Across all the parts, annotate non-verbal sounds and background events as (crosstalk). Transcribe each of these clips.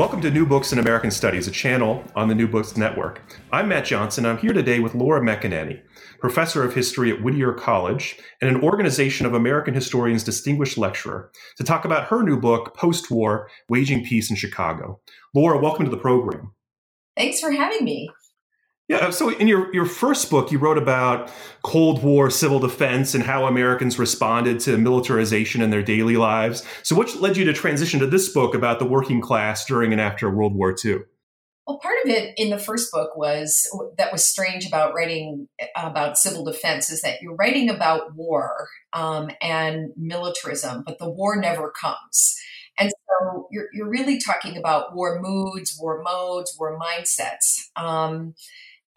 Welcome to New Books in American Studies, a channel on the New Books Network. I'm Matt Johnson. I'm here today with Laura McEnaney, professor of history at Whittier College and an Organization of American Historians Distinguished Lecturer, to talk about her new book, Post War Waging Peace in Chicago. Laura, welcome to the program. Thanks for having me. Yeah, so in your, your first book, you wrote about Cold War civil defense and how Americans responded to militarization in their daily lives. So, what led you to transition to this book about the working class during and after World War II? Well, part of it in the first book was that was strange about writing about civil defense is that you're writing about war um, and militarism, but the war never comes. And so you're, you're really talking about war moods, war modes, war mindsets. Um,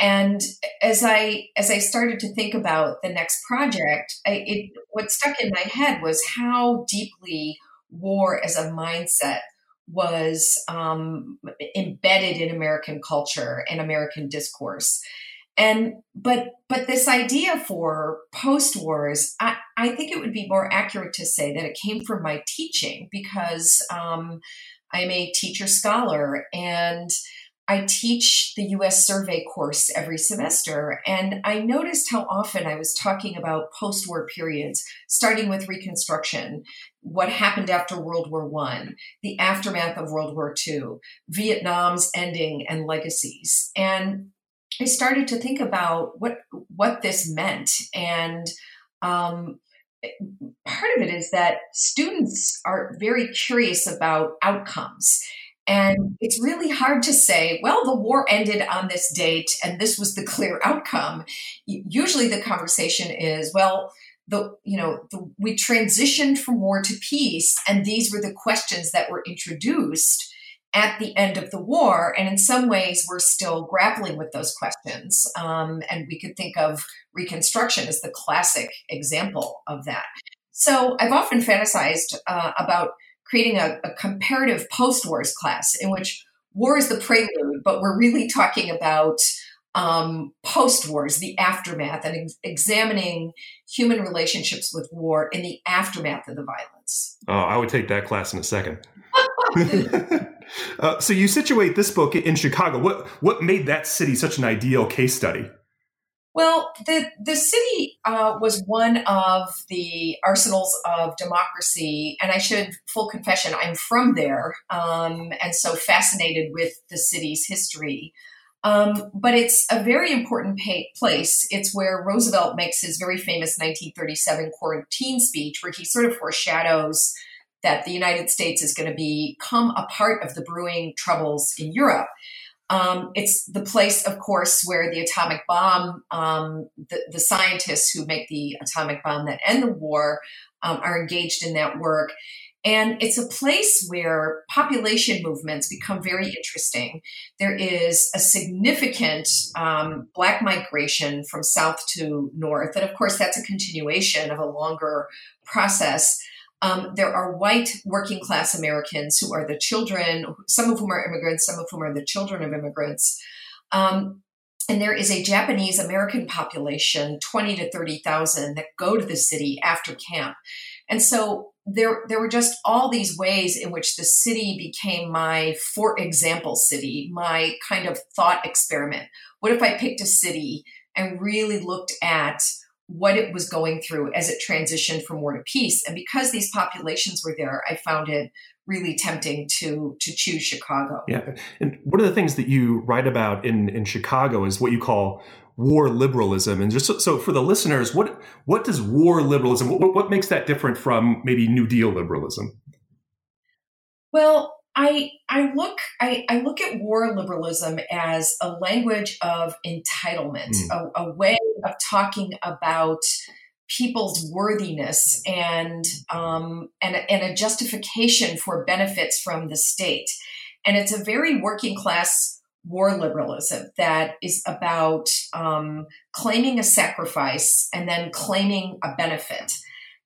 and as i as i started to think about the next project I, it, what stuck in my head was how deeply war as a mindset was um, embedded in american culture and american discourse. And but but this idea for post wars I, I think it would be more accurate to say that it came from my teaching because um, i'm a teacher scholar and I teach the US survey course every semester, and I noticed how often I was talking about post war periods, starting with Reconstruction, what happened after World War I, the aftermath of World War II, Vietnam's ending and legacies. And I started to think about what, what this meant. And um, part of it is that students are very curious about outcomes and it's really hard to say, well, the war ended on this date and this was the clear outcome. Usually the conversation is, well, the you know the, we transitioned from war to peace and these were the questions that were introduced at the end of the war. And in some ways we're still grappling with those questions. Um, and we could think of reconstruction as the classic example of that. So i've often fantasized uh, about creating a, a comparative post wars class in which war is the prelude, but we're really talking about um, post wars, the aftermath, and ex- examining human relationships with war in the aftermath of the violence. Oh, I would take that class in a second. (laughs) uh, so you situate this book in Chicago. What what made that city such an ideal case study? Well, the the city uh, was one of the arsenals of democracy, and I should full confession, I'm from there, um, and so fascinated with the city's history. Um, but it's a very important place. It's where Roosevelt makes his very famous 1937 quarantine speech, where he sort of foreshadows that the United States is going to become a part of the brewing troubles in Europe. Um, it's the place, of course, where the atomic bomb, um, the, the, scientists who make the atomic bomb that end the war um, are engaged in that work. And it's a place where population movements become very interesting. There is a significant um, Black migration from south to north. And of course, that's a continuation of a longer process. Um, there are white working class Americans who are the children, some of whom are immigrants, some of whom are the children of immigrants. Um, and there is a Japanese American population, 20 to 30,000, that go to the city after camp. And so there, there were just all these ways in which the city became my, for example, city, my kind of thought experiment. What if I picked a city and really looked at what it was going through as it transitioned from war to peace. And because these populations were there, I found it really tempting to to choose Chicago. Yeah, and one of the things that you write about in in Chicago is what you call war liberalism. And just so, so for the listeners, what what does war liberalism? What, what makes that different from maybe New Deal liberalism? Well, I I look I, I look at war liberalism as a language of entitlement, mm. a, a way of talking about people's worthiness and um, and and a justification for benefits from the state. And it's a very working class war liberalism that is about um, claiming a sacrifice and then claiming a benefit.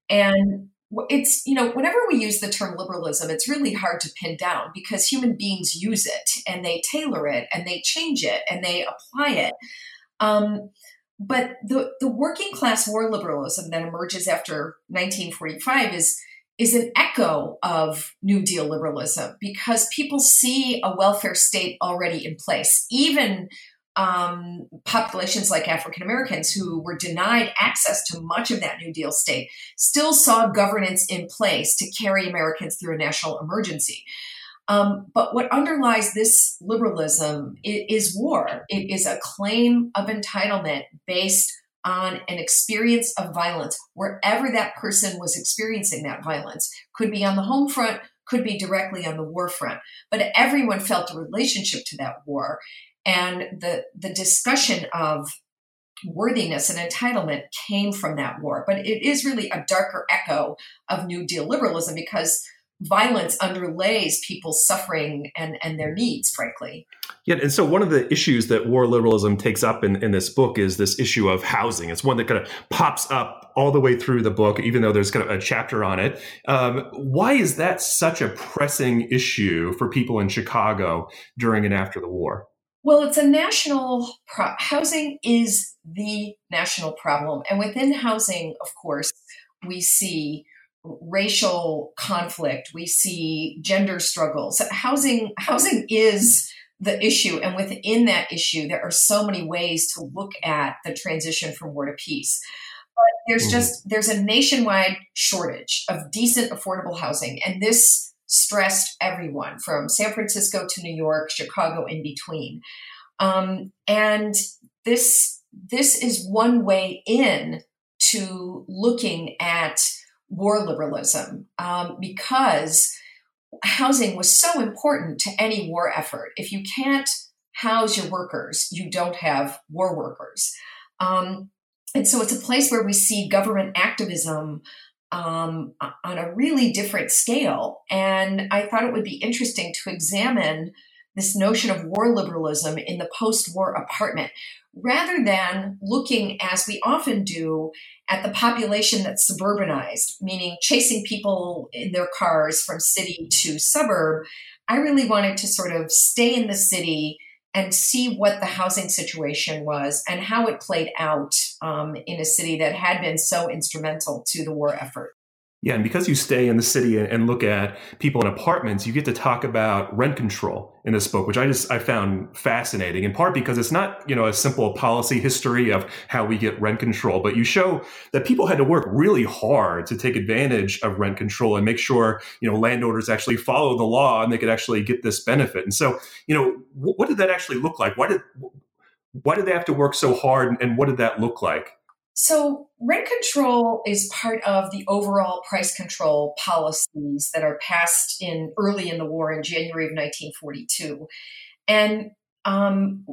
And it's you know whenever we use the term liberalism it's really hard to pin down because human beings use it and they tailor it and they change it and they apply it um, but the, the working class war liberalism that emerges after 1945 is is an echo of New Deal liberalism because people see a welfare state already in place. Even um, populations like African Americans who were denied access to much of that New Deal state still saw governance in place to carry Americans through a national emergency. Um, but what underlies this liberalism is, is war. It is a claim of entitlement based on an experience of violence, wherever that person was experiencing that violence. Could be on the home front, could be directly on the war front. But everyone felt a relationship to that war. And the, the discussion of worthiness and entitlement came from that war. But it is really a darker echo of New Deal liberalism because violence underlays people's suffering and, and their needs, frankly. Yeah, and so one of the issues that war liberalism takes up in, in this book is this issue of housing. It's one that kind of pops up all the way through the book, even though there's kind of a chapter on it. Um, why is that such a pressing issue for people in Chicago during and after the war? Well, it's a national pro- housing is the national problem, and within housing, of course, we see racial conflict, we see gender struggles. Housing housing is the issue and within that issue there are so many ways to look at the transition from war to peace. But there's mm-hmm. just there's a nationwide shortage of decent affordable housing and this stressed everyone from San Francisco to New York, Chicago in between. Um, and this this is one way in to looking at war liberalism um, because housing was so important to any war effort. If you can't house your workers, you don't have war workers. Um, and so it's a place where we see government activism um, on a really different scale. And I thought it would be interesting to examine this notion of war liberalism in the post war apartment rather than looking, as we often do, at the population that's suburbanized, meaning chasing people in their cars from city to suburb, I really wanted to sort of stay in the city and see what the housing situation was and how it played out um, in a city that had been so instrumental to the war effort. Yeah, and because you stay in the city and look at people in apartments, you get to talk about rent control in this book, which I just I found fascinating. In part because it's not you know a simple policy history of how we get rent control, but you show that people had to work really hard to take advantage of rent control and make sure you know landowners actually follow the law and they could actually get this benefit. And so you know what did that actually look like? Why did why did they have to work so hard, and what did that look like? So, rent control is part of the overall price control policies that are passed in early in the war in January of 1942. And um,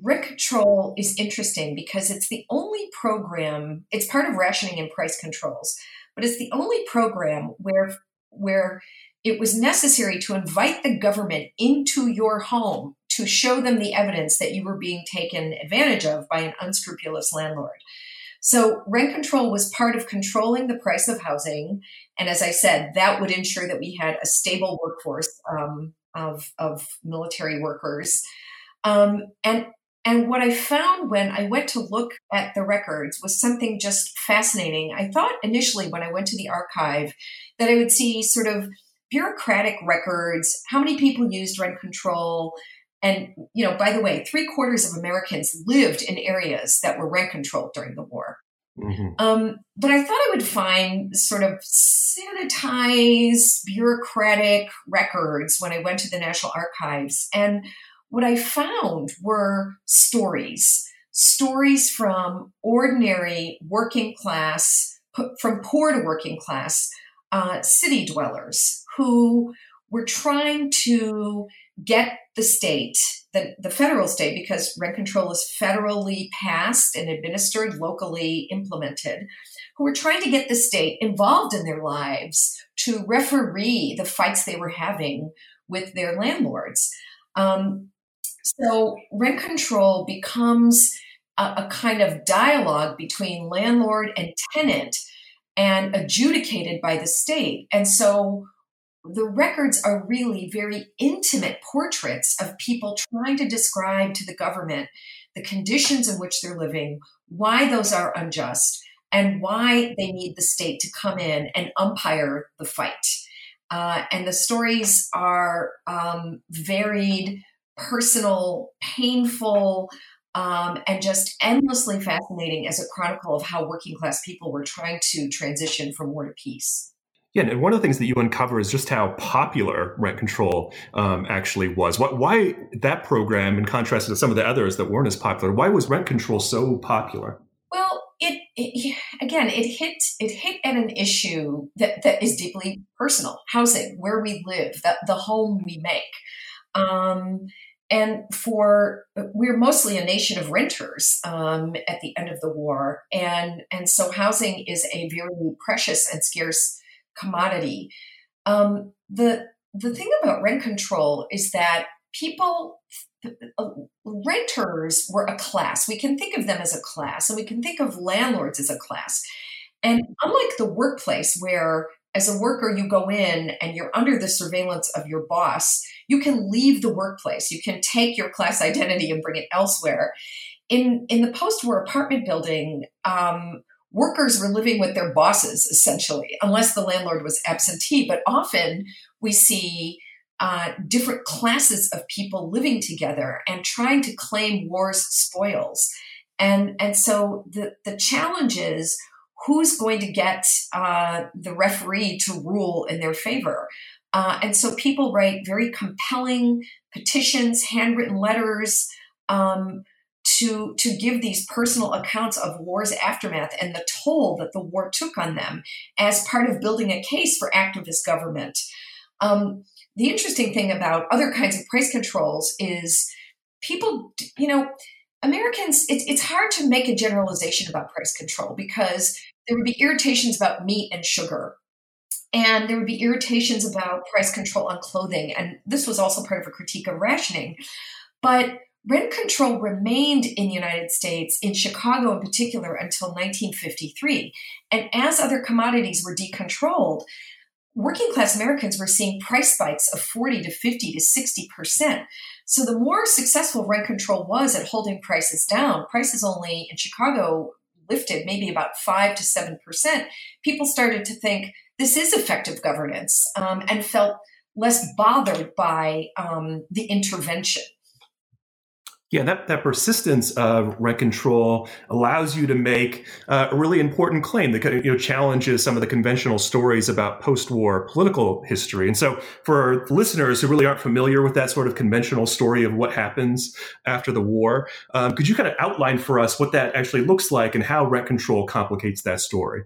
rent control is interesting because it's the only program, it's part of rationing and price controls, but it's the only program where, where it was necessary to invite the government into your home to show them the evidence that you were being taken advantage of by an unscrupulous landlord. So rent control was part of controlling the price of housing. And as I said, that would ensure that we had a stable workforce um, of, of military workers. Um, and and what I found when I went to look at the records was something just fascinating. I thought initially when I went to the archive that I would see sort of bureaucratic records, how many people used rent control, and, you know, by the way, three quarters of Americans lived in areas that were rent controlled during the war. Mm-hmm. Um, but I thought I would find sort of sanitized, bureaucratic records when I went to the National Archives. And what I found were stories stories from ordinary working class, from poor to working class uh, city dwellers who were trying to get the state, the, the federal state, because rent control is federally passed and administered, locally implemented, who were trying to get the state involved in their lives to referee the fights they were having with their landlords. Um, so rent control becomes a, a kind of dialogue between landlord and tenant and adjudicated by the state. And so the records are really very intimate portraits of people trying to describe to the government the conditions in which they're living, why those are unjust, and why they need the state to come in and umpire the fight. Uh, and the stories are um, varied, personal, painful, um, and just endlessly fascinating as a chronicle of how working class people were trying to transition from war to peace. Yeah, and one of the things that you uncover is just how popular rent control um, actually was. What, why that program, in contrast to some of the others that weren't as popular, why was rent control so popular? Well, it, it again, it hit it hit at an issue that, that is deeply personal: housing, where we live, that the home we make. Um, and for we're mostly a nation of renters um, at the end of the war, and and so housing is a very precious and scarce commodity. Um, the the thing about rent control is that people uh, renters were a class. We can think of them as a class, and we can think of landlords as a class. And unlike the workplace, where as a worker you go in and you're under the surveillance of your boss, you can leave the workplace. You can take your class identity and bring it elsewhere. In in the post-war apartment building, um, workers were living with their bosses essentially, unless the landlord was absentee. But often we see uh, different classes of people living together and trying to claim war's spoils. And, and so the, the challenge is who's going to get uh, the referee to rule in their favor. Uh, and so people write very compelling petitions, handwritten letters, um, to to give these personal accounts of war's aftermath and the toll that the war took on them as part of building a case for activist government. Um, the interesting thing about other kinds of price controls is people, you know, Americans. It, it's hard to make a generalization about price control because there would be irritations about meat and sugar. And there would be irritations about price control on clothing. And this was also part of a critique of rationing. But Rent control remained in the United States, in Chicago in particular, until 1953. And as other commodities were decontrolled, working class Americans were seeing price spikes of 40 to 50 to 60%. So the more successful rent control was at holding prices down, prices only in Chicago lifted maybe about 5 to 7%. People started to think this is effective governance um, and felt less bothered by um, the intervention. Yeah, that, that persistence of rent control allows you to make uh, a really important claim that you know challenges some of the conventional stories about post-war political history. And so, for listeners who really aren't familiar with that sort of conventional story of what happens after the war, um, could you kind of outline for us what that actually looks like and how rent control complicates that story?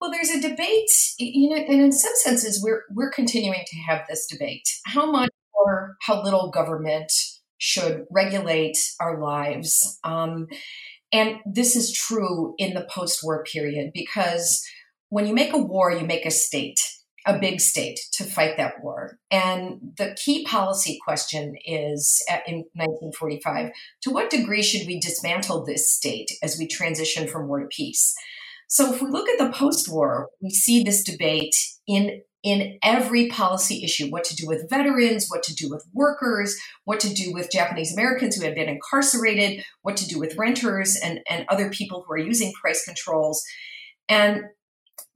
Well, there's a debate, you know, and in some senses, we're we're continuing to have this debate: how much or how little government should regulate our lives. Um, and this is true in the post war period because when you make a war, you make a state, a big state to fight that war. And the key policy question is in 1945 to what degree should we dismantle this state as we transition from war to peace? So if we look at the post war, we see this debate in in every policy issue what to do with veterans, what to do with workers, what to do with Japanese Americans who had been incarcerated, what to do with renters and, and other people who are using price controls. And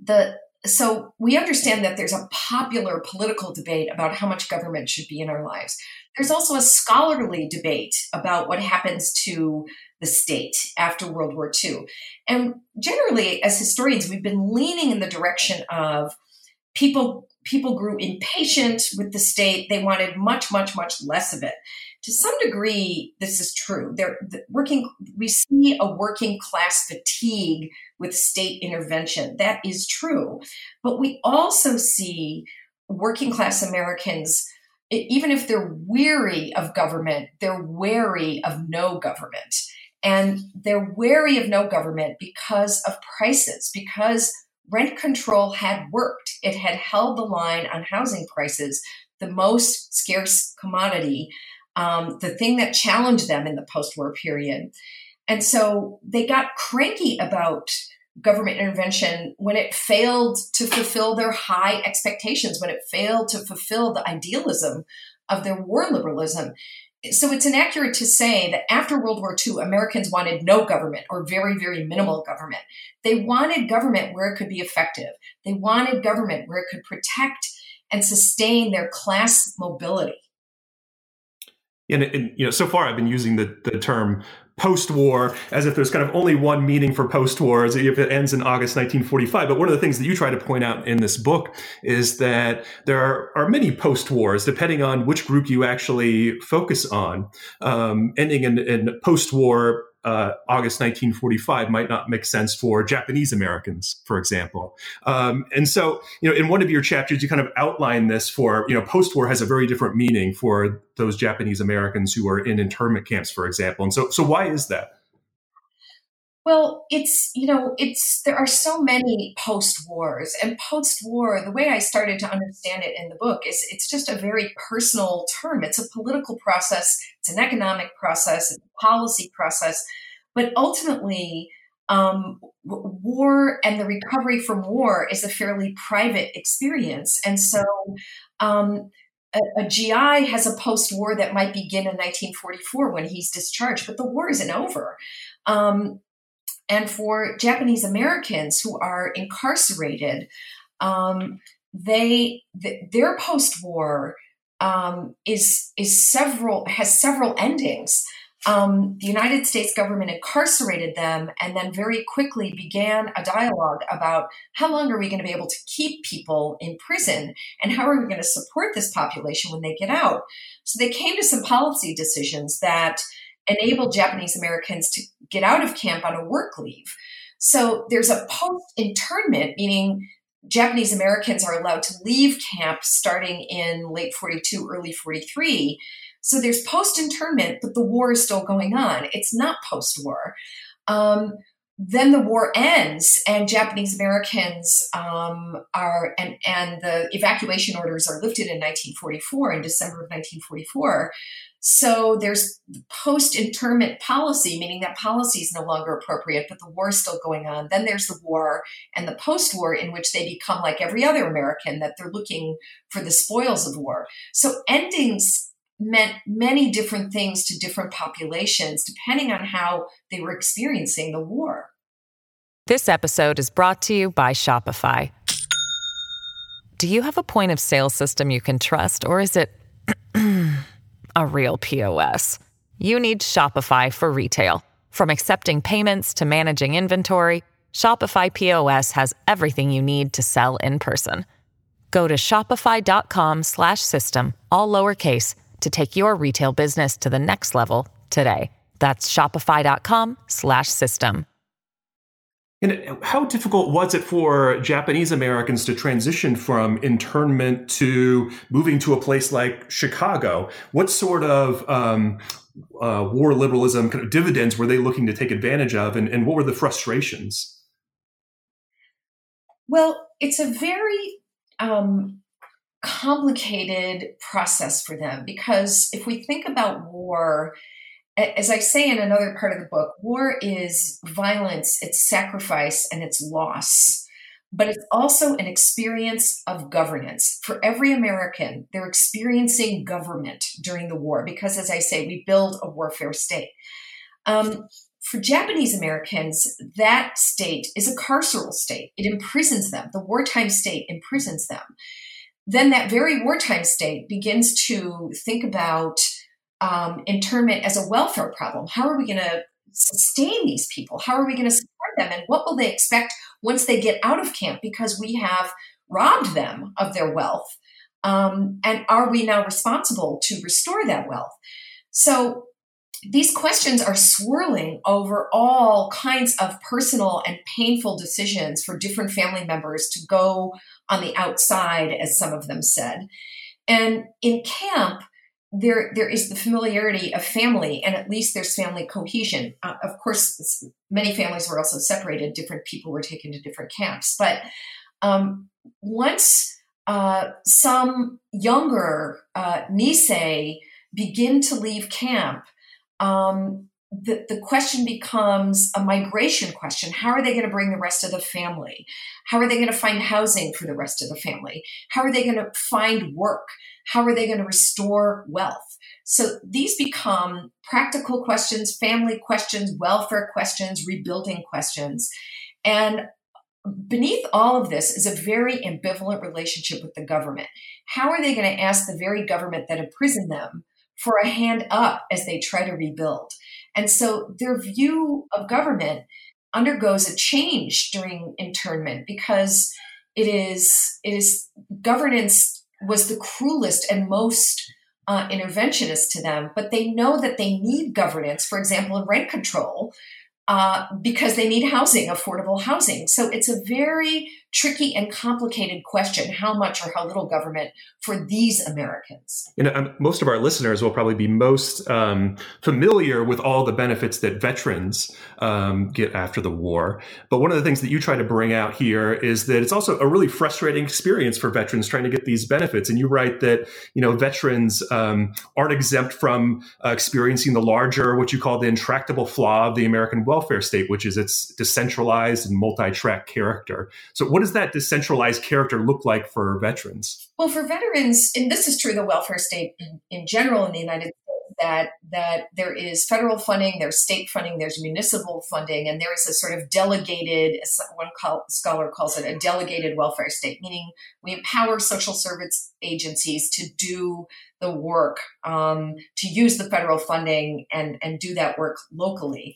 the so we understand that there's a popular political debate about how much government should be in our lives. There's also a scholarly debate about what happens to the state after World War II. And generally, as historians, we've been leaning in the direction of people people grew impatient with the state. They wanted much, much, much less of it. To some degree, this is true. They're the working. We see a working class fatigue with state intervention. That is true, but we also see working class Americans even if they're weary of government, they're wary of no government. And they're wary of no government because of prices, because rent control had worked. It had held the line on housing prices, the most scarce commodity, um, the thing that challenged them in the post war period. And so they got cranky about government intervention when it failed to fulfill their high expectations, when it failed to fulfill the idealism of their war liberalism. So it's inaccurate to say that after World War II, Americans wanted no government or very, very minimal government. They wanted government where it could be effective. They wanted government where it could protect and sustain their class mobility. And, and, you know, so far I've been using the, the term post-war as if there's kind of only one meaning for post-war as if it ends in August 1945. But one of the things that you try to point out in this book is that there are, are many post-wars, depending on which group you actually focus on. Um, ending in, in post-war uh, August 1945 might not make sense for Japanese Americans, for example. Um, and so, you know, in one of your chapters, you kind of outline this for, you know, post-war has a very different meaning for those Japanese Americans who are in internment camps, for example. And so, so why is that? Well, it's, you know, it's, there are so many post wars and post war, the way I started to understand it in the book is it's just a very personal term. It's a political process. It's an economic process. It's a policy process. But ultimately, um, war and the recovery from war is a fairly private experience. And so, um, a, a, GI has a post war that might begin in 1944 when he's discharged, but the war isn't over. Um, and for Japanese Americans who are incarcerated, um, they th- their post-war um, is is several has several endings. Um, the United States government incarcerated them and then very quickly began a dialogue about how long are we going to be able to keep people in prison and how are we going to support this population when they get out. So they came to some policy decisions that enabled Japanese Americans to get out of camp on a work leave. So there's a post internment, meaning Japanese Americans are allowed to leave camp starting in late 42, early 43. So there's post internment, but the war is still going on. It's not post war. Um, then the war ends, and Japanese Americans um, are, and, and the evacuation orders are lifted in 1944, in December of 1944. So there's post internment policy, meaning that policy is no longer appropriate, but the war is still going on. Then there's the war and the post war, in which they become like every other American, that they're looking for the spoils of war. So endings meant many different things to different populations, depending on how they were experiencing the war. This episode is brought to you by Shopify. Do you have a point of sale system you can trust, or is it? (clears throat) a real POS. You need Shopify for retail. From accepting payments to managing inventory, Shopify POS has everything you need to sell in person. Go to shopify.com/system all lowercase to take your retail business to the next level today. That's shopify.com/system. And how difficult was it for Japanese Americans to transition from internment to moving to a place like Chicago? What sort of um, uh, war liberalism kind of dividends were they looking to take advantage of, and, and what were the frustrations? Well, it's a very um, complicated process for them because if we think about war, as I say in another part of the book, war is violence, it's sacrifice, and it's loss. But it's also an experience of governance. For every American, they're experiencing government during the war because, as I say, we build a warfare state. Um, for Japanese Americans, that state is a carceral state. It imprisons them. The wartime state imprisons them. Then that very wartime state begins to think about um, internment as a welfare problem. How are we going to sustain these people? How are we going to support them? And what will they expect once they get out of camp because we have robbed them of their wealth? Um, and are we now responsible to restore that wealth? So these questions are swirling over all kinds of personal and painful decisions for different family members to go on the outside, as some of them said. And in camp, there there is the familiarity of family, and at least there's family cohesion. Uh, of course, many families were also separated; different people were taken to different camps. But um, once uh, some younger uh, Nisei begin to leave camp, um, the, the question becomes a migration question. How are they going to bring the rest of the family? How are they going to find housing for the rest of the family? How are they going to find work? How are they going to restore wealth? So these become practical questions, family questions, welfare questions, rebuilding questions. And beneath all of this is a very ambivalent relationship with the government. How are they going to ask the very government that imprisoned them for a hand up as they try to rebuild? And so their view of government undergoes a change during internment because it is it is governance was the cruelest and most uh, interventionist to them, but they know that they need governance, for example, in rent control, uh, because they need housing, affordable housing. So it's a very tricky and complicated question how much or how little government for these Americans? You know, um, most of our listeners will probably be most um, familiar with all the benefits that veterans um, get after the war. But one of the things that you try to bring out here is that it's also a really frustrating experience for veterans trying to get these benefits. And you write that, you know, veterans um, aren't exempt from uh, experiencing the larger, what you call the intractable flaw of the American welfare state, which is its decentralized and multi track character. So, what what does that decentralized character look like for veterans? Well, for veterans, and this is true the welfare state in, in general in the United States, that that there is federal funding, there's state funding, there's municipal funding, and there is a sort of delegated, one call, scholar calls it a delegated welfare state, meaning we empower social service agencies to do the work, um, to use the federal funding and and do that work locally.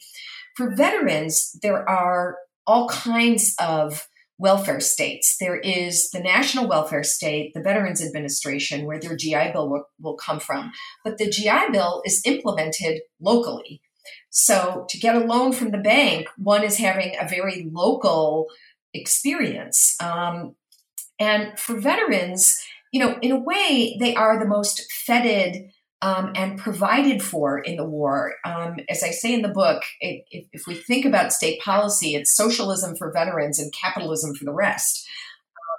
For veterans, there are all kinds of welfare states. There is the national welfare state, the Veterans Administration, where their GI Bill will, will, come from. But the GI Bill is implemented locally. So to get a loan from the bank, one is having a very local experience. Um, and for veterans, you know, in a way, they are the most feted um, and provided for in the war. Um, as I say in the book, it, if, if, we think about state policy, it's socialism for veterans and capitalism for the rest.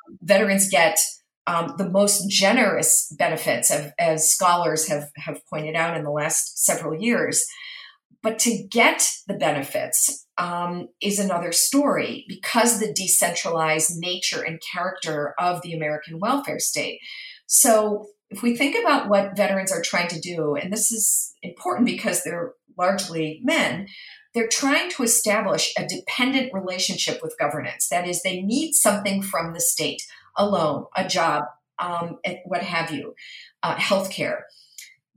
Um, veterans get um, the most generous benefits, of, as scholars have, have pointed out in the last several years. But to get the benefits um, is another story because the decentralized nature and character of the American welfare state. So if we think about what veterans are trying to do, and this is important because they're largely men, they're trying to establish a dependent relationship with governance. That is, they need something from the state, a loan, a job, um, what have you, uh, healthcare.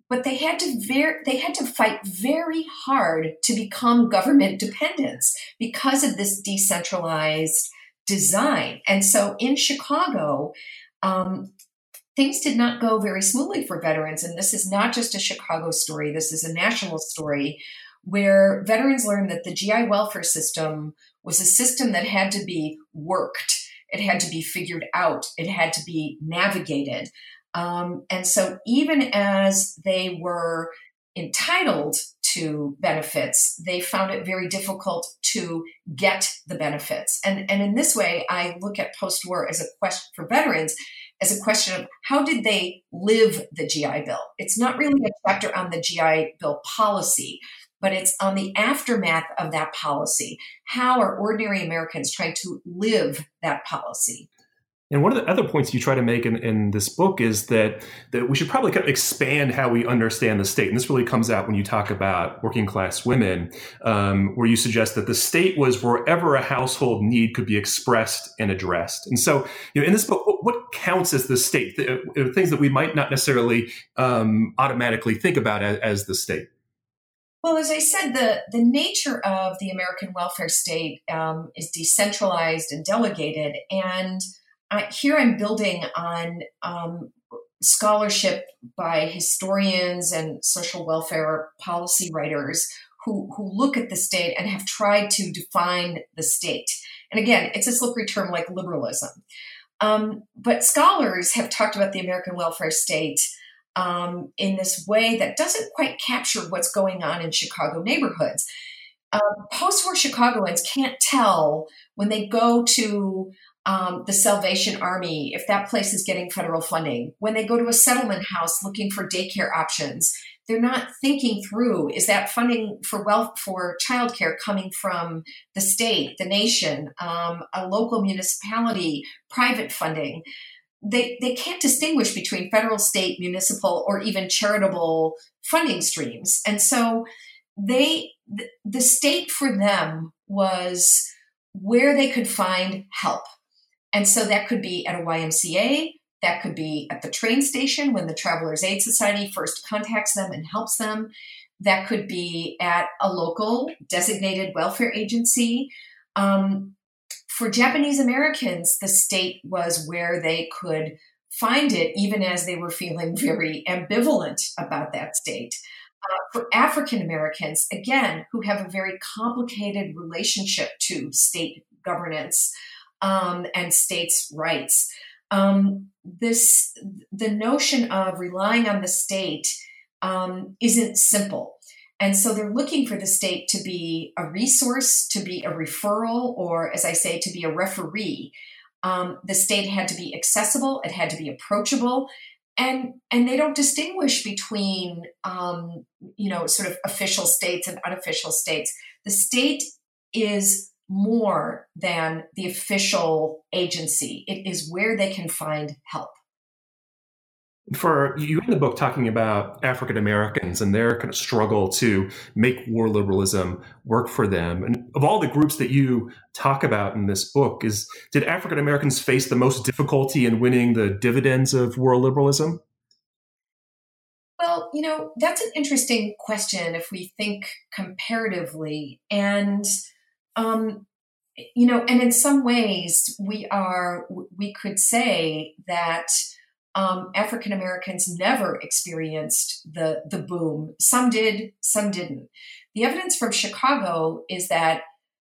But they had to ver- they had to fight very hard to become government dependents because of this decentralized design. And so in Chicago, um, things did not go very smoothly for veterans. And this is not just a Chicago story, this is a national story where veterans learned that the GI welfare system was a system that had to be worked, it had to be figured out, it had to be navigated. Um, and so, even as they were entitled to benefits, they found it very difficult to get the benefits. And, and in this way, I look at post war as a question for veterans as a question of how did they live the GI Bill? It's not really a chapter on the GI Bill policy, but it's on the aftermath of that policy. How are ordinary Americans trying to live that policy? And one of the other points you try to make in, in this book is that, that we should probably kind of expand how we understand the state. And this really comes out when you talk about working class women, um, where you suggest that the state was wherever a household need could be expressed and addressed. And so, you know, in this book, what, counts as the state? The, uh, things that we might not necessarily um, automatically think about as, as the state. Well, as I said, the, the nature of the American welfare state um, is decentralized and delegated. And I, here I'm building on um, scholarship by historians and social welfare policy writers who, who look at the state and have tried to define the state. And again, it's a slippery term like liberalism. Um, but scholars have talked about the American welfare state um, in this way that doesn't quite capture what's going on in Chicago neighborhoods. Uh, Post war Chicagoans can't tell when they go to um, the Salvation Army if that place is getting federal funding, when they go to a settlement house looking for daycare options. They're not thinking through is that funding for wealth for childcare coming from the state, the nation, um, a local municipality, private funding they, they can't distinguish between federal, state, municipal, or even charitable funding streams. And so they the state for them was where they could find help. And so that could be at a YMCA, that could be at the train station when the Travelers Aid Society first contacts them and helps them. That could be at a local designated welfare agency. Um, for Japanese Americans, the state was where they could find it, even as they were feeling very ambivalent about that state. Uh, for African Americans, again, who have a very complicated relationship to state governance um, and states' rights, um, this the notion of relying on the state um, isn't simple. And so they're looking for the state to be a resource, to be a referral, or as I say, to be a referee. Um, the state had to be accessible, it had to be approachable, and and they don't distinguish between um, you know sort of official states and unofficial states. The state is more than the official agency. It is where they can find help for you in the book talking about African Americans and their kind of struggle to make war liberalism work for them. And of all the groups that you talk about in this book, is did African Americans face the most difficulty in winning the dividends of war liberalism? Well, you know, that's an interesting question if we think comparatively. And um, you know, and in some ways we are we could say that um, African Americans never experienced the the boom. Some did, some didn't. The evidence from Chicago is that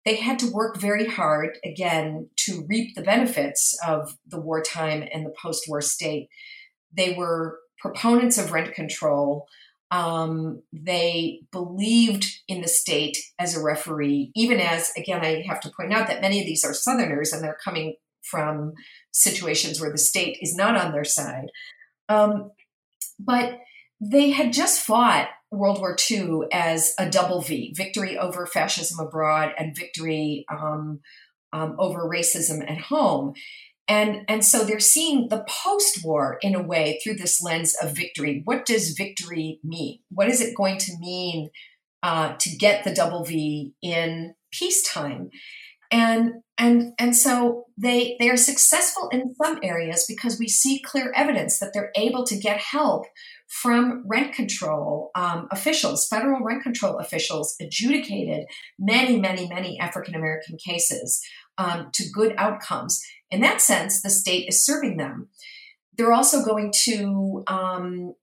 they had to work very hard again to reap the benefits of the wartime and the post-war state. They were proponents of rent control. Um, they believed in the state as a referee, even as, again, I have to point out that many of these are Southerners and they're coming from situations where the state is not on their side. Um, but they had just fought World War II as a double V victory over fascism abroad and victory um, um, over racism at home. And, and so they're seeing the post war in a way through this lens of victory. What does victory mean? What is it going to mean uh, to get the double V in peacetime? and and and so they they are successful in some areas because we see clear evidence that they're able to get help from rent control um, officials federal rent control officials adjudicated many many many african american cases um, to good outcomes in that sense the state is serving them they're also going to um,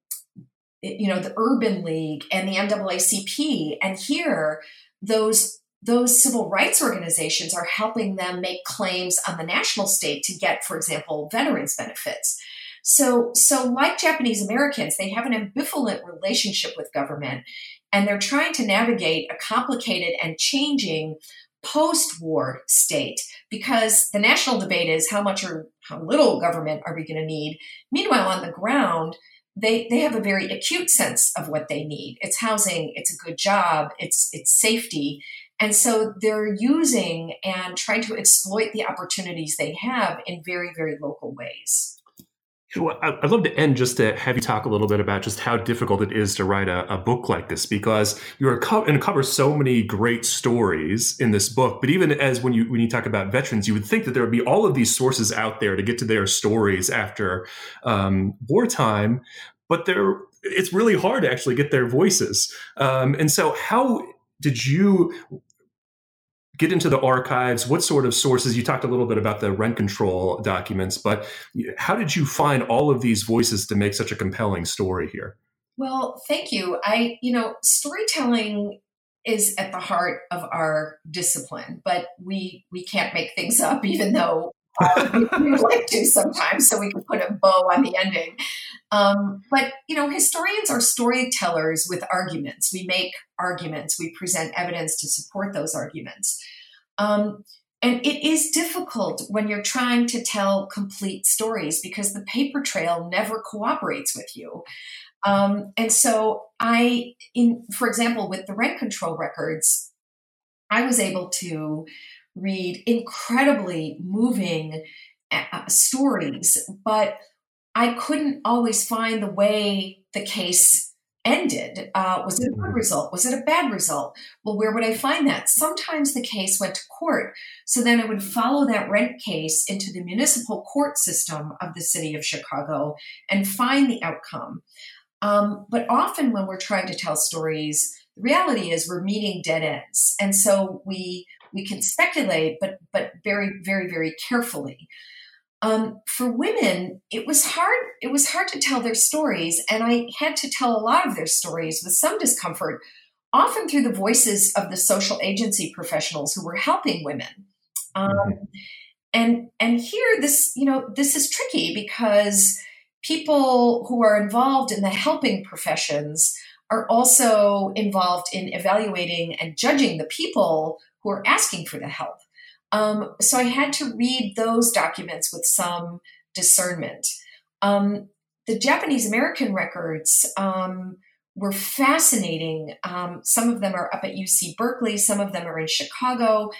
you know the urban league and the naacp and here those those civil rights organizations are helping them make claims on the national state to get, for example, veterans benefits. So, so like Japanese Americans, they have an ambivalent relationship with government, and they're trying to navigate a complicated and changing post-war state because the national debate is how much or how little government are we going to need. Meanwhile, on the ground, they they have a very acute sense of what they need. It's housing, it's a good job, it's it's safety, and so they're using and trying to exploit the opportunities they have in very, very local ways. Well, I'd love to end just to have you talk a little bit about just how difficult it is to write a, a book like this because you're co- and cover so many great stories in this book. But even as when you when you talk about veterans, you would think that there would be all of these sources out there to get to their stories after um, wartime. But there it's really hard to actually get their voices. Um, and so, how did you get into the archives? What sort of sources? You talked a little bit about the rent control documents, but how did you find all of these voices to make such a compelling story here? Well, thank you. I, you know, storytelling is at the heart of our discipline, but we we can't make things up, even though uh, we would (laughs) like to sometimes, so we can put a bow on the ending. Um, but you know, historians are storytellers with arguments. We make arguments. We present evidence to support those arguments. Um, and it is difficult when you're trying to tell complete stories because the paper trail never cooperates with you. Um, and so I, in for example, with the rent control records, I was able to read incredibly moving uh, stories, but I couldn't always find the way the case ended. Uh, was it a good mm-hmm. result? Was it a bad result? Well, where would I find that? Sometimes the case went to court. So then I would follow that rent case into the municipal court system of the city of Chicago and find the outcome. Um, but often when we're trying to tell stories, the reality is we're meeting dead ends. And so we we can speculate, but but very, very, very carefully. Um, for women, it was hard. It was hard to tell their stories, and I had to tell a lot of their stories with some discomfort, often through the voices of the social agency professionals who were helping women. Um, mm-hmm. And and here, this you know, this is tricky because people who are involved in the helping professions are also involved in evaluating and judging the people who are asking for the help. Um, so I had to read those documents with some discernment. Um, the Japanese American records um, were fascinating. Um, some of them are up at UC Berkeley, some of them are in Chicago,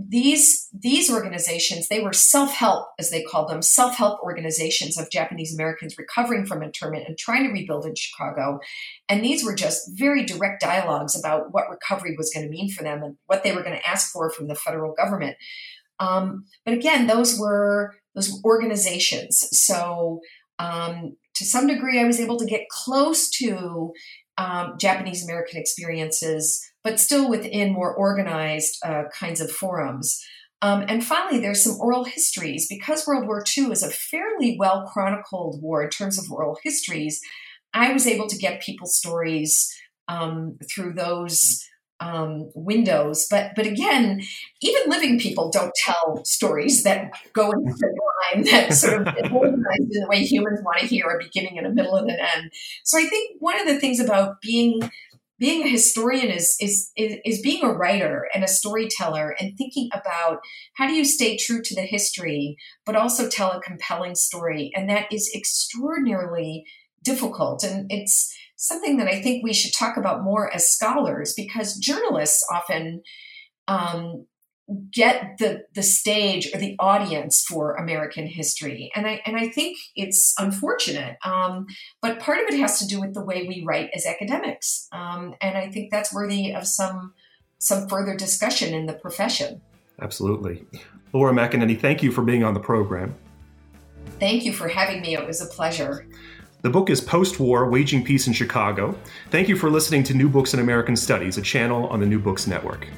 these these organizations they were self-help as they called them self-help organizations of japanese americans recovering from internment and trying to rebuild in chicago. And these were just very direct dialogues about what recovery was going to mean for them and what they were going to ask for from the federal government. Um, but again those were those organizations. So um, to some degree i was able to get close to um, japanese american experiences but still within more organized uh, kinds of forums. Um, and finally, there's some oral histories. Because World War II is a fairly well chronicled war in terms of oral histories, I was able to get people's stories um, through those um, windows. But but again, even living people don't tell stories that go in the (laughs) line that sort of organized in the way humans want to hear a beginning and a middle and an end. So I think one of the things about being being a historian is, is, is is being a writer and a storyteller and thinking about how do you stay true to the history but also tell a compelling story. And that is extraordinarily difficult. And it's something that i think we should talk about more as scholars because journalists often um, get the the stage or the audience for American history, and I and I think it's unfortunate. Um, but part of it has to do with the way we write as academics, um, and I think that's worthy of some some further discussion in the profession. Absolutely, Laura McEnaney, thank you for being on the program. Thank you for having me. It was a pleasure. The book is Post War Waging Peace in Chicago. Thank you for listening to New Books in American Studies, a channel on the New Books Network.